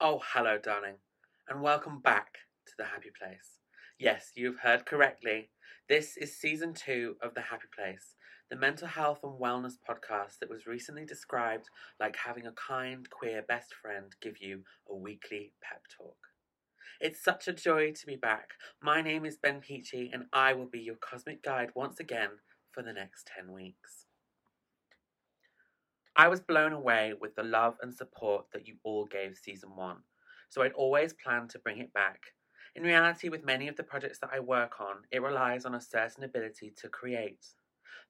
Oh, hello, darling, and welcome back to the Happy Place. Yes, you've heard correctly. This is season two of The Happy Place, the mental health and wellness podcast that was recently described like having a kind, queer best friend give you a weekly pep talk. It's such a joy to be back. My name is Ben Pechey, and I will be your cosmic guide once again for the next 10 weeks. I was blown away with the love and support that you all gave season one, so I'd always planned to bring it back. In reality, with many of the projects that I work on, it relies on a certain ability to create.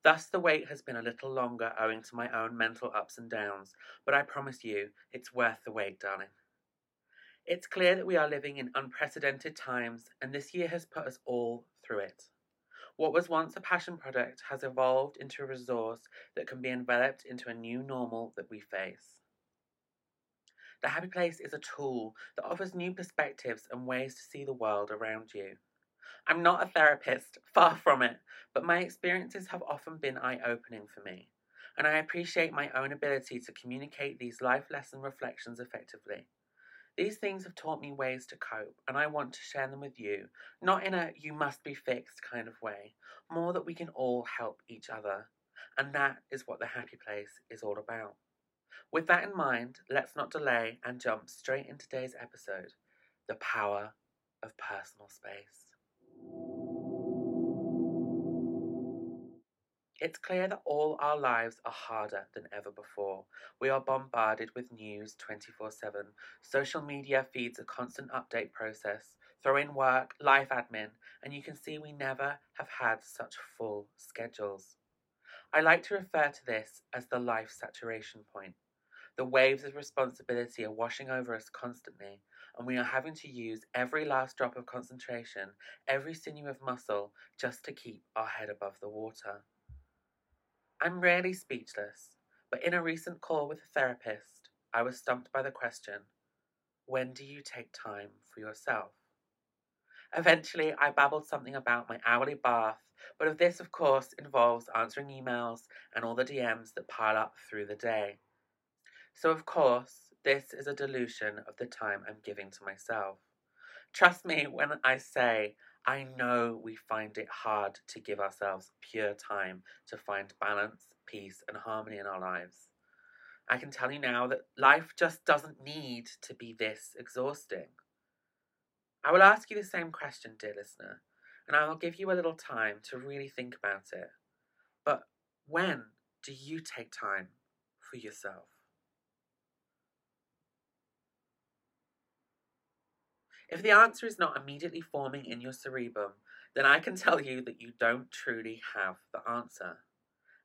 Thus, the wait has been a little longer owing to my own mental ups and downs, but I promise you, it's worth the wait, darling. It's clear that we are living in unprecedented times, and this year has put us all through it. What was once a passion product has evolved into a resource that can be enveloped into a new normal that we face. The Happy Place is a tool that offers new perspectives and ways to see the world around you. I'm not a therapist, far from it, but my experiences have often been eye opening for me, and I appreciate my own ability to communicate these life lesson reflections effectively. These things have taught me ways to cope, and I want to share them with you, not in a you must be fixed kind of way, more that we can all help each other. And that is what the happy place is all about. With that in mind, let's not delay and jump straight into today's episode the power of personal space. It's clear that all our lives are harder than ever before. We are bombarded with news 24 7. Social media feeds a constant update process. Throw in work, life admin, and you can see we never have had such full schedules. I like to refer to this as the life saturation point. The waves of responsibility are washing over us constantly, and we are having to use every last drop of concentration, every sinew of muscle, just to keep our head above the water. I'm rarely speechless, but in a recent call with a therapist, I was stumped by the question when do you take time for yourself? Eventually, I babbled something about my hourly bath, but of this, of course, involves answering emails and all the DMs that pile up through the day. So, of course, this is a dilution of the time I'm giving to myself. Trust me when I say I know we find it hard to give ourselves pure time to find balance, peace, and harmony in our lives. I can tell you now that life just doesn't need to be this exhausting. I will ask you the same question, dear listener, and I will give you a little time to really think about it. But when do you take time for yourself? If the answer is not immediately forming in your cerebrum, then I can tell you that you don't truly have the answer.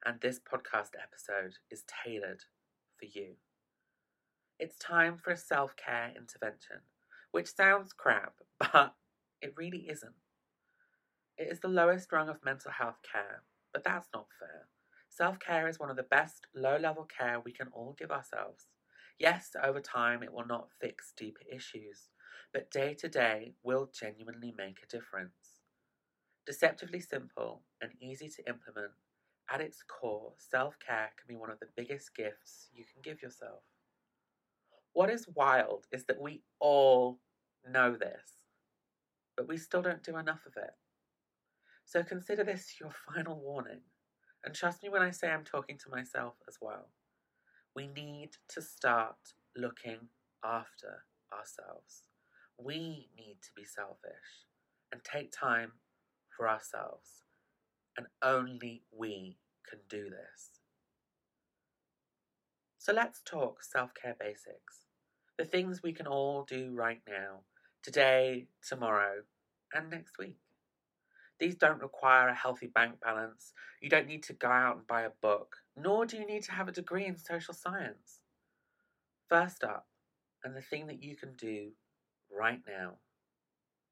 And this podcast episode is tailored for you. It's time for a self care intervention, which sounds crap, but it really isn't. It is the lowest rung of mental health care, but that's not fair. Self care is one of the best low level care we can all give ourselves. Yes, over time it will not fix deeper issues, but day to day will genuinely make a difference. Deceptively simple and easy to implement, at its core, self care can be one of the biggest gifts you can give yourself. What is wild is that we all know this, but we still don't do enough of it. So consider this your final warning, and trust me when I say I'm talking to myself as well. We need to start looking after ourselves. We need to be selfish and take time for ourselves. And only we can do this. So let's talk self care basics. The things we can all do right now, today, tomorrow, and next week. These don't require a healthy bank balance. You don't need to go out and buy a book, nor do you need to have a degree in social science. First up, and the thing that you can do right now.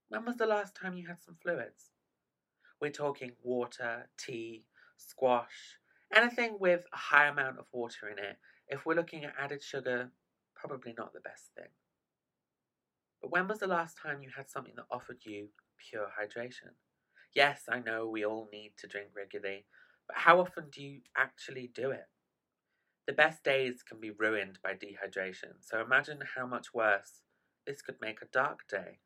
When was the last time you had some fluids? We're talking water, tea, squash, anything with a high amount of water in it. If we're looking at added sugar, probably not the best thing. But when was the last time you had something that offered you pure hydration? Yes, I know we all need to drink regularly, but how often do you actually do it? The best days can be ruined by dehydration, so imagine how much worse this could make a dark day.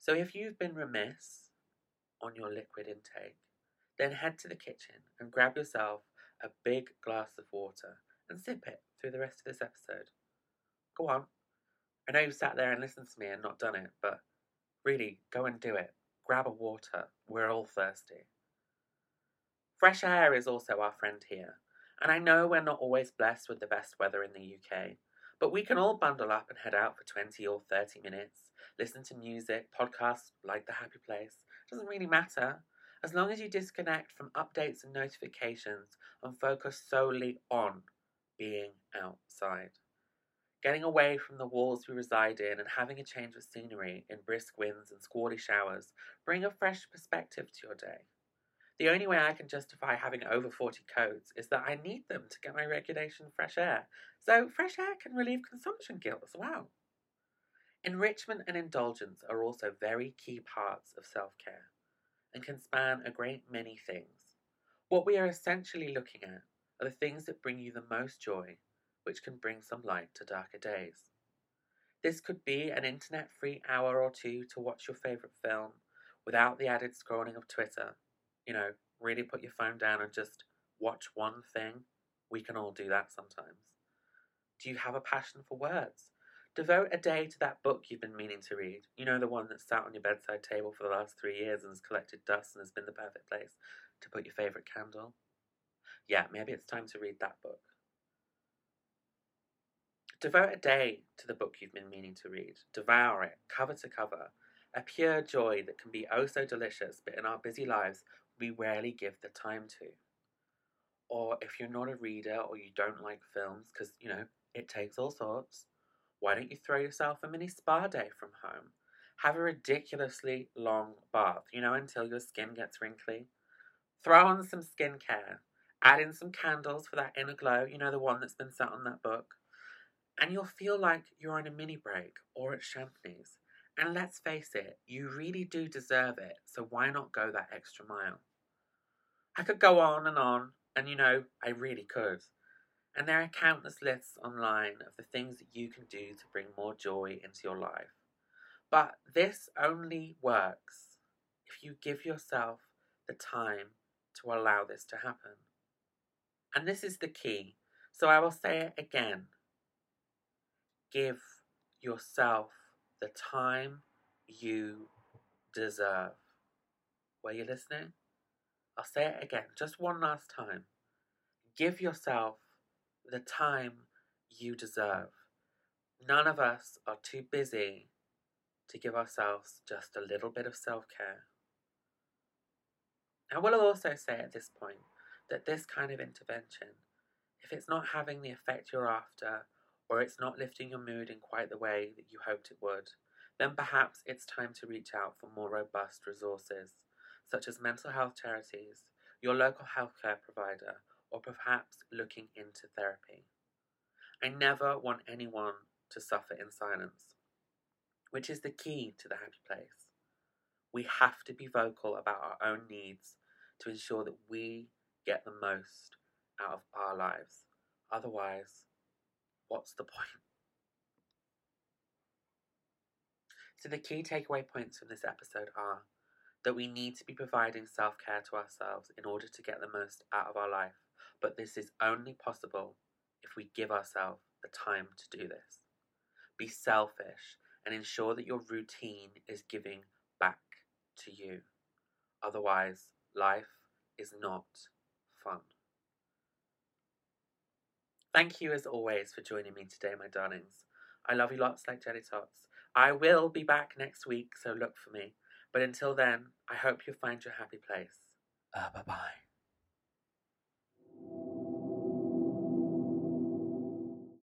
So if you've been remiss on your liquid intake, then head to the kitchen and grab yourself a big glass of water and sip it through the rest of this episode. Go on. I know you've sat there and listened to me and not done it, but really, go and do it. Grab a water. We're all thirsty. Fresh air is also our friend here, and I know we're not always blessed with the best weather in the UK, but we can all bundle up and head out for 20 or 30 minutes, listen to music, podcasts like The Happy Place. It doesn't really matter. As long as you disconnect from updates and notifications and focus solely on being outside. Getting away from the walls we reside in and having a change of scenery in brisk winds and squally showers bring a fresh perspective to your day. The only way I can justify having over 40 codes is that I need them to get my regulation fresh air, so fresh air can relieve consumption guilt as well. Enrichment and indulgence are also very key parts of self care and can span a great many things. What we are essentially looking at are the things that bring you the most joy, which can bring some light to darker days. This could be an internet free hour or two to watch your favourite film without the added scrolling of Twitter. You know, really put your phone down and just watch one thing. We can all do that sometimes. Do you have a passion for words? Devote a day to that book you've been meaning to read. You know, the one that's sat on your bedside table for the last three years and has collected dust and has been the perfect place to put your favourite candle yeah, maybe it's time to read that book. Devote a day to the book you've been meaning to read. Devour it, cover to cover. A pure joy that can be oh so delicious, but in our busy lives, we rarely give the time to. Or if you're not a reader or you don't like films, because, you know, it takes all sorts, why don't you throw yourself a mini spa day from home? Have a ridiculously long bath, you know, until your skin gets wrinkly. Throw on some skincare. Add in some candles for that inner glow, you know, the one that's been sat on that book. And you'll feel like you're on a mini break or at Champneys. And let's face it, you really do deserve it, so why not go that extra mile? I could go on and on, and you know, I really could. And there are countless lists online of the things that you can do to bring more joy into your life. But this only works if you give yourself the time to allow this to happen. And this is the key. So I will say it again. Give yourself the time you deserve. Were you listening? I'll say it again, just one last time. Give yourself the time you deserve. None of us are too busy to give ourselves just a little bit of self care. I will also say at this point that this kind of intervention, if it's not having the effect you're after, or it's not lifting your mood in quite the way that you hoped it would, then perhaps it's time to reach out for more robust resources, such as mental health charities, your local healthcare provider, or perhaps looking into therapy. I never want anyone to suffer in silence, which is the key to the happy place. We have to be vocal about our own needs to ensure that we get the most out of our lives. Otherwise, what's the point? So, the key takeaway points from this episode are that we need to be providing self care to ourselves in order to get the most out of our life, but this is only possible if we give ourselves the time to do this. Be selfish and ensure that your routine is giving back to you. Otherwise, life is not fun. Thank you as always for joining me today, my darlings. I love you lots like jelly tots. I will be back next week, so look for me. But until then, I hope you find your happy place. Uh, bye bye.